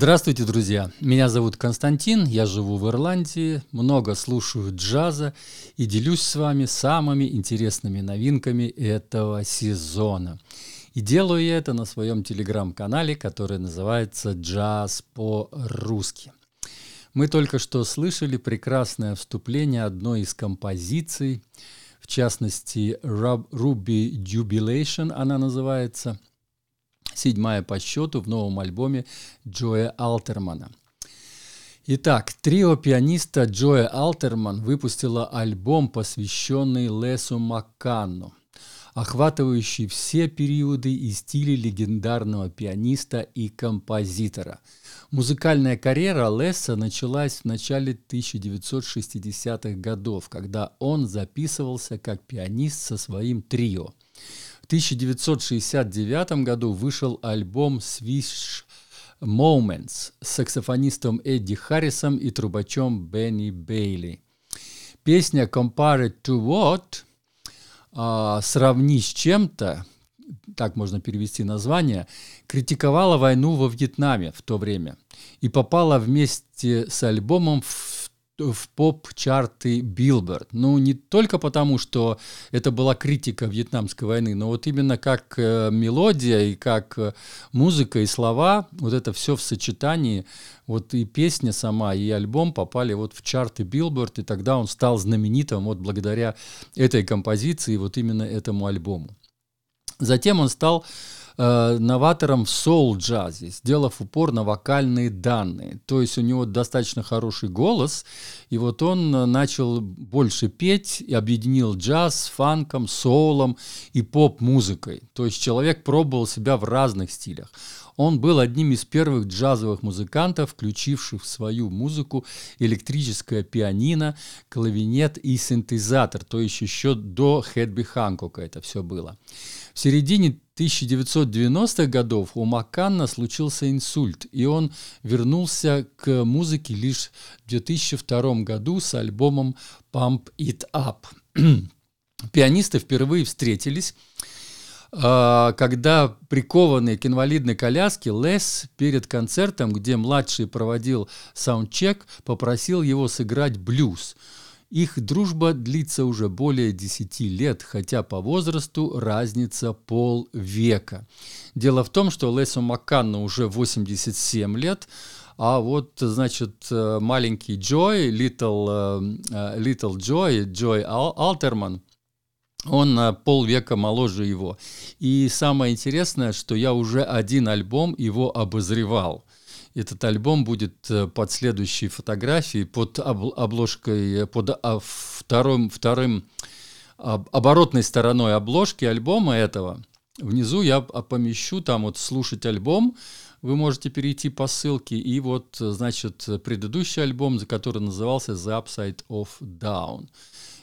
Здравствуйте, друзья! Меня зовут Константин, я живу в Ирландии, много слушаю джаза и делюсь с вами самыми интересными новинками этого сезона. И делаю я это на своем телеграм-канале, который называется «Джаз по-русски». Мы только что слышали прекрасное вступление одной из композиций, в частности, «Ruby Jubilation» она называется – седьмая по счету в новом альбоме Джоя Алтермана. Итак, трио пианиста Джоя Алтерман выпустила альбом, посвященный Лесу Макканну, охватывающий все периоды и стили легендарного пианиста и композитора. Музыкальная карьера Леса началась в начале 1960-х годов, когда он записывался как пианист со своим трио – 1969 году вышел альбом «Swish Moments» с саксофонистом Эдди Харрисом и трубачом Бенни Бейли. Песня «Compare to what» а, «Сравни с чем-то», так можно перевести название, критиковала войну во Вьетнаме в то время и попала вместе с альбомом в в поп-чарты Billboard. Ну, не только потому, что это была критика Вьетнамской войны, но вот именно как э, мелодия и как э, музыка и слова, вот это все в сочетании, вот и песня сама, и альбом попали вот в чарты Billboard, и тогда он стал знаменитым вот благодаря этой композиции, вот именно этому альбому. Затем он стал э, новатором в соул-джазе, сделав упор на вокальные данные. То есть у него достаточно хороший голос, и вот он э, начал больше петь и объединил джаз с фанком, соулом и поп-музыкой. То есть человек пробовал себя в разных стилях. Он был одним из первых джазовых музыкантов, включивших в свою музыку электрическое пианино, клавинет и синтезатор, то есть еще до Хедби Ханкока это все было. В середине 1990-х годов у Макканна случился инсульт, и он вернулся к музыке лишь в 2002 году с альбомом «Pump It Up». Пианисты впервые встретились, а, когда прикованный к инвалидной коляске Лес перед концертом, где младший проводил саундчек, попросил его сыграть блюз – их дружба длится уже более 10 лет, хотя по возрасту разница полвека. Дело в том, что Лесу Макканну уже 87 лет, а вот, значит, э, маленький Джой, Little, э, Little Joy, Джой Алтерман, он полвека моложе его. И самое интересное, что я уже один альбом его обозревал. Этот альбом будет э, под следующей фотографией, под обложкой, под а, вторым, вторым оборотной стороной обложки альбома этого. Внизу я помещу там вот слушать альбом, вы можете перейти по ссылке, и вот, значит, предыдущий альбом, за который назывался The Upside of Down.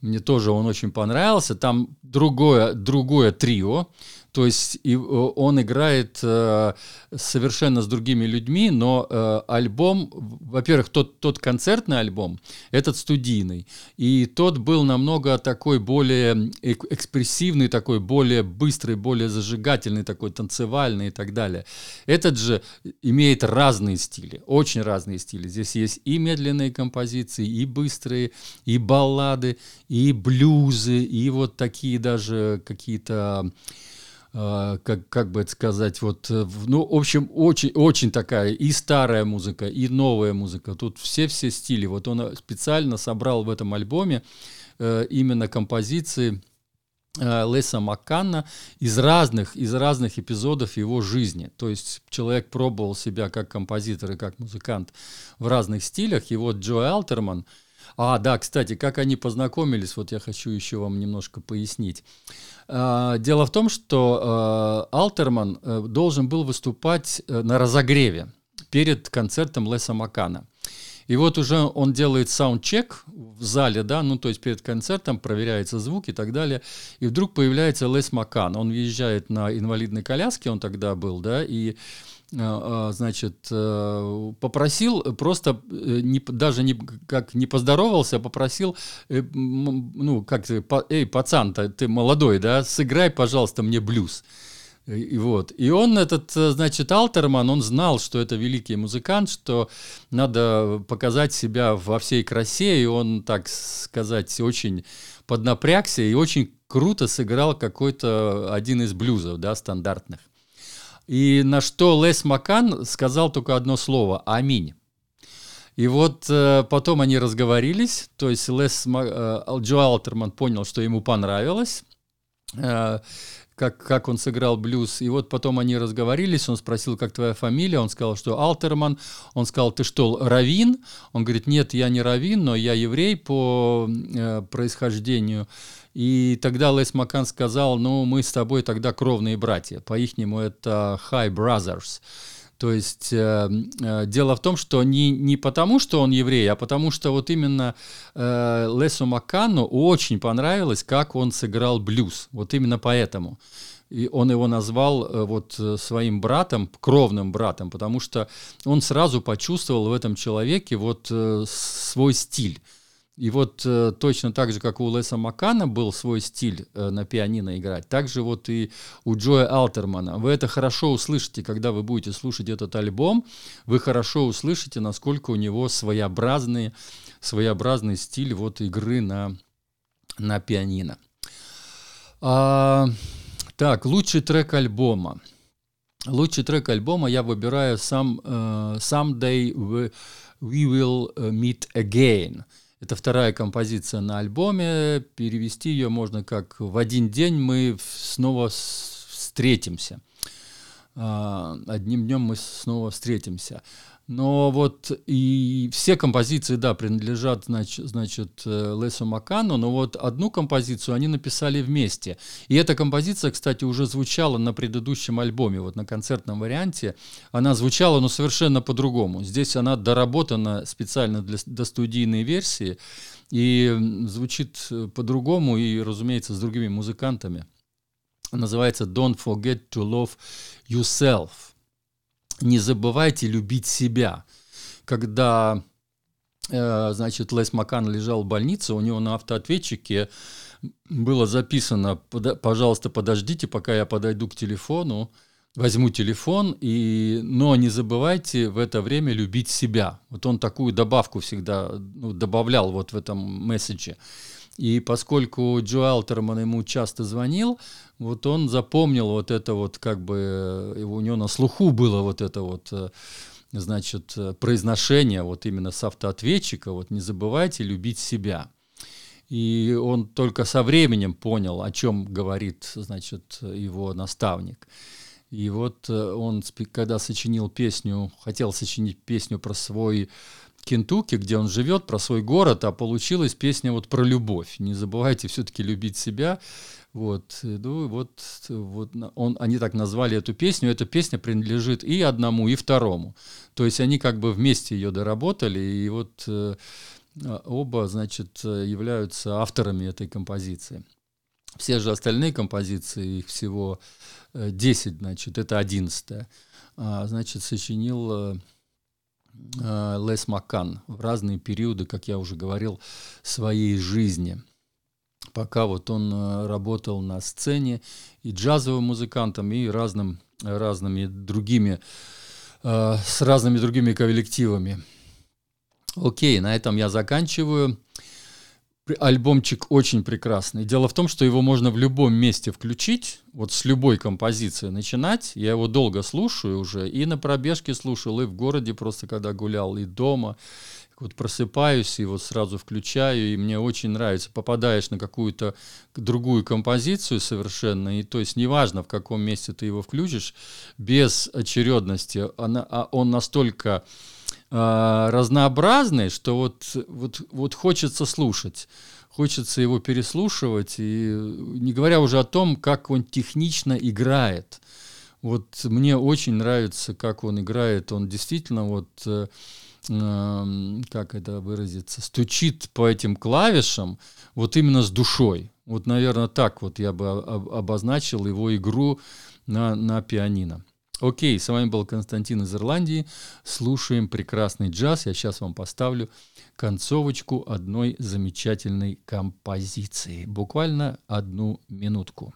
Мне тоже он очень понравился. Там другое, другое трио, то есть и, он играет э, совершенно с другими людьми, но э, альбом, во-первых, тот, тот концертный альбом, этот студийный, и тот был намного такой более экспрессивный, такой более быстрый, более зажигательный, такой танцевальный и так далее. Этот же имеет разные стили, очень разные стили. Здесь есть и медленные композиции, и быстрые, и баллады, и блюзы, и вот такие даже какие-то как, как бы это сказать, вот, э, ну, в общем, очень, очень такая и старая музыка, и новая музыка. Тут все-все стили. Вот он специально собрал в этом альбоме э, именно композиции э, Леса Макканна из разных, из разных эпизодов его жизни. То есть человек пробовал себя как композитор и как музыкант в разных стилях. И вот Джо Алтерман – а, да, кстати, как они познакомились, вот я хочу еще вам немножко пояснить. А, дело в том, что а, Алтерман э, должен был выступать э, на разогреве перед концертом Леса Макана. И вот уже он делает саундчек в зале, да, ну то есть перед концертом проверяется звук и так далее. И вдруг появляется Лес Макан. Он въезжает на инвалидной коляске, он тогда был, да, и значит, э, попросил просто, э, не, даже не, как не поздоровался, а попросил, э, ну, как ты, эй, пацан, ты молодой, да, сыграй, пожалуйста, мне блюз. И вот. И он, этот, значит, Алтерман, он знал, что это великий музыкант, что надо показать себя во всей красе, и он, так сказать, очень поднапрягся и очень круто сыграл какой-то один из блюзов, да, стандартных. И на что Лес Макан сказал только одно слово «Аминь». И вот э, потом они разговорились, то есть Лес, э, Джо Алтерман понял, что ему понравилось, э, как, как он сыграл блюз. И вот потом они разговорились, он спросил, как твоя фамилия, он сказал, что Алтерман. Он сказал, ты что, равин? Он говорит, нет, я не равин, но я еврей по э, происхождению. И тогда Лес Макан сказал, ну, мы с тобой тогда кровные братья. По-ихнему это High Brothers. То есть э, э, дело в том, что не, не потому, что он еврей, а потому что вот именно э, Лесу Маккану очень понравилось, как он сыграл блюз. Вот именно поэтому. И он его назвал э, вот э, своим братом, кровным братом, потому что он сразу почувствовал в этом человеке вот э, свой стиль. И вот э, точно так же, как у Леса Макана был свой стиль э, на пианино играть, так же вот и у Джоя Алтермана. Вы это хорошо услышите, когда вы будете слушать этот альбом, вы хорошо услышите, насколько у него своеобразный, своеобразный стиль вот игры на, на пианино. А, так, лучший трек альбома. Лучший трек альбома я выбираю сам uh, Someday we, we Will Meet Again – это вторая композиция на альбоме. Перевести ее можно как «В один день мы снова встретимся». А, одним днем мы снова встретимся. Но вот и все композиции, да, принадлежат, значит, значит э, Лесу Макану, но вот одну композицию они написали вместе. И эта композиция, кстати, уже звучала на предыдущем альбоме, вот на концертном варианте. Она звучала, но совершенно по-другому. Здесь она доработана специально для, для студийной версии и звучит э, по-другому и, разумеется, с другими музыкантами. Называется «Don't forget to love yourself» не забывайте любить себя. Когда, э, значит, Лес Макан лежал в больнице, у него на автоответчике было записано, пожалуйста, подождите, пока я подойду к телефону, возьму телефон, и, но не забывайте в это время любить себя. Вот он такую добавку всегда ну, добавлял вот в этом месседже. И поскольку Джо Алтерман ему часто звонил, вот он запомнил вот это вот как бы, у него на слуху было вот это вот э, значит, произношение вот именно с автоответчика, вот не забывайте любить себя. И он только со временем понял, о чем говорит, значит, его наставник. И вот э, он, когда сочинил песню, хотел сочинить песню про свой Кентукки, где он живет, про свой город, а получилась песня вот про любовь. Не забывайте все-таки любить себя. Вот, ну, вот, вот он, они так назвали эту песню. Эта песня принадлежит и одному, и второму. То есть они как бы вместе ее доработали, и вот э, оба, значит, являются авторами этой композиции. Все же остальные композиции, их всего 10, э, значит, это 11. А, значит, сочинил э, Лес Маккан в разные периоды, как я уже говорил, своей жизни. Пока вот он э, работал на сцене и джазовым музыкантом, и разным, разными другими, э, с разными другими коллективами. Окей, на этом я заканчиваю альбомчик очень прекрасный. Дело в том, что его можно в любом месте включить, вот с любой композиции начинать. Я его долго слушаю уже, и на пробежке слушал, и в городе просто когда гулял, и дома. Вот просыпаюсь и вот сразу включаю, и мне очень нравится. Попадаешь на какую-то другую композицию совершенно, и то есть неважно, в каком месте ты его включишь, без очередности, она, а он настолько разнообразный, что вот, вот, вот хочется слушать, хочется его переслушивать, и не говоря уже о том, как он технично играет. Вот мне очень нравится, как он играет. Он действительно вот, э, как это выразиться, стучит по этим клавишам вот именно с душой. Вот, наверное, так вот я бы обозначил его игру на, на пианино. Окей, с вами был Константин из Ирландии. Слушаем прекрасный джаз. Я сейчас вам поставлю концовочку одной замечательной композиции. Буквально одну минутку.